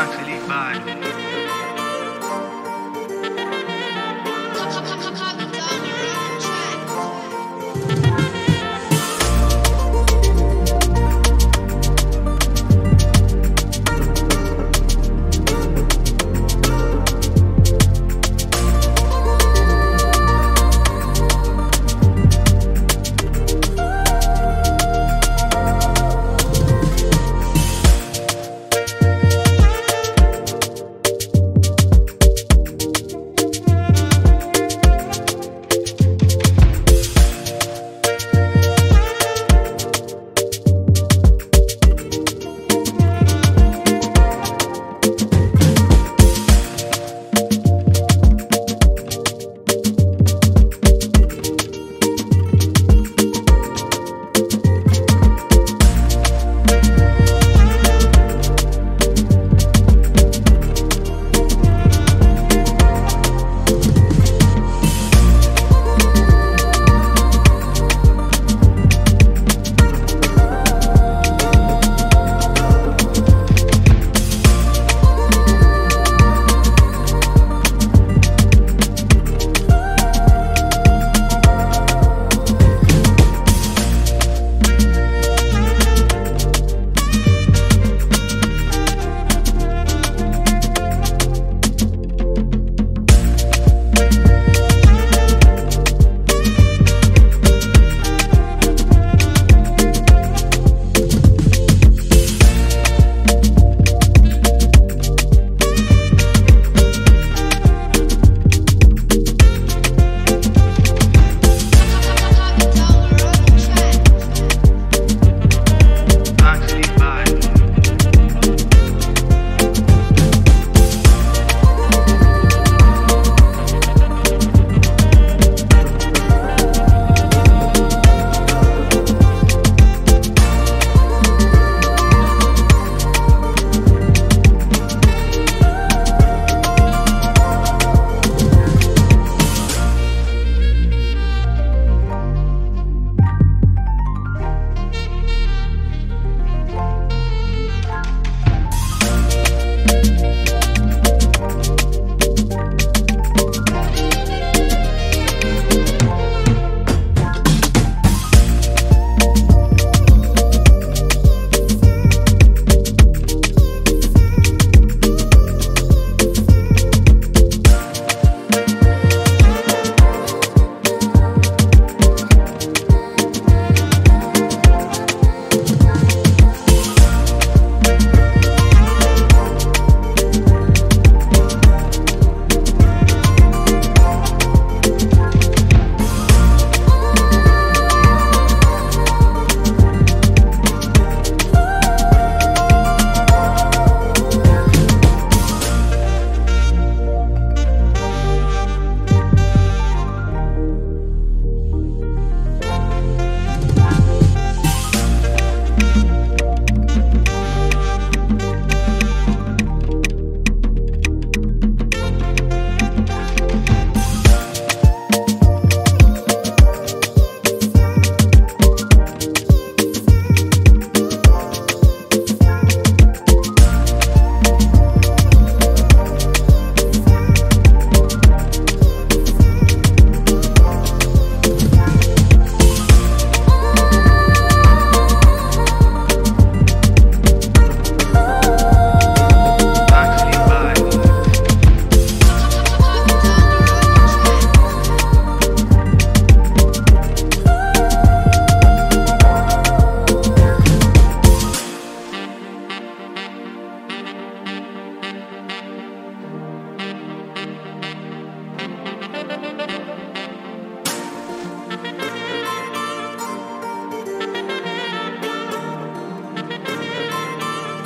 actually bad.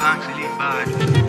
Bye.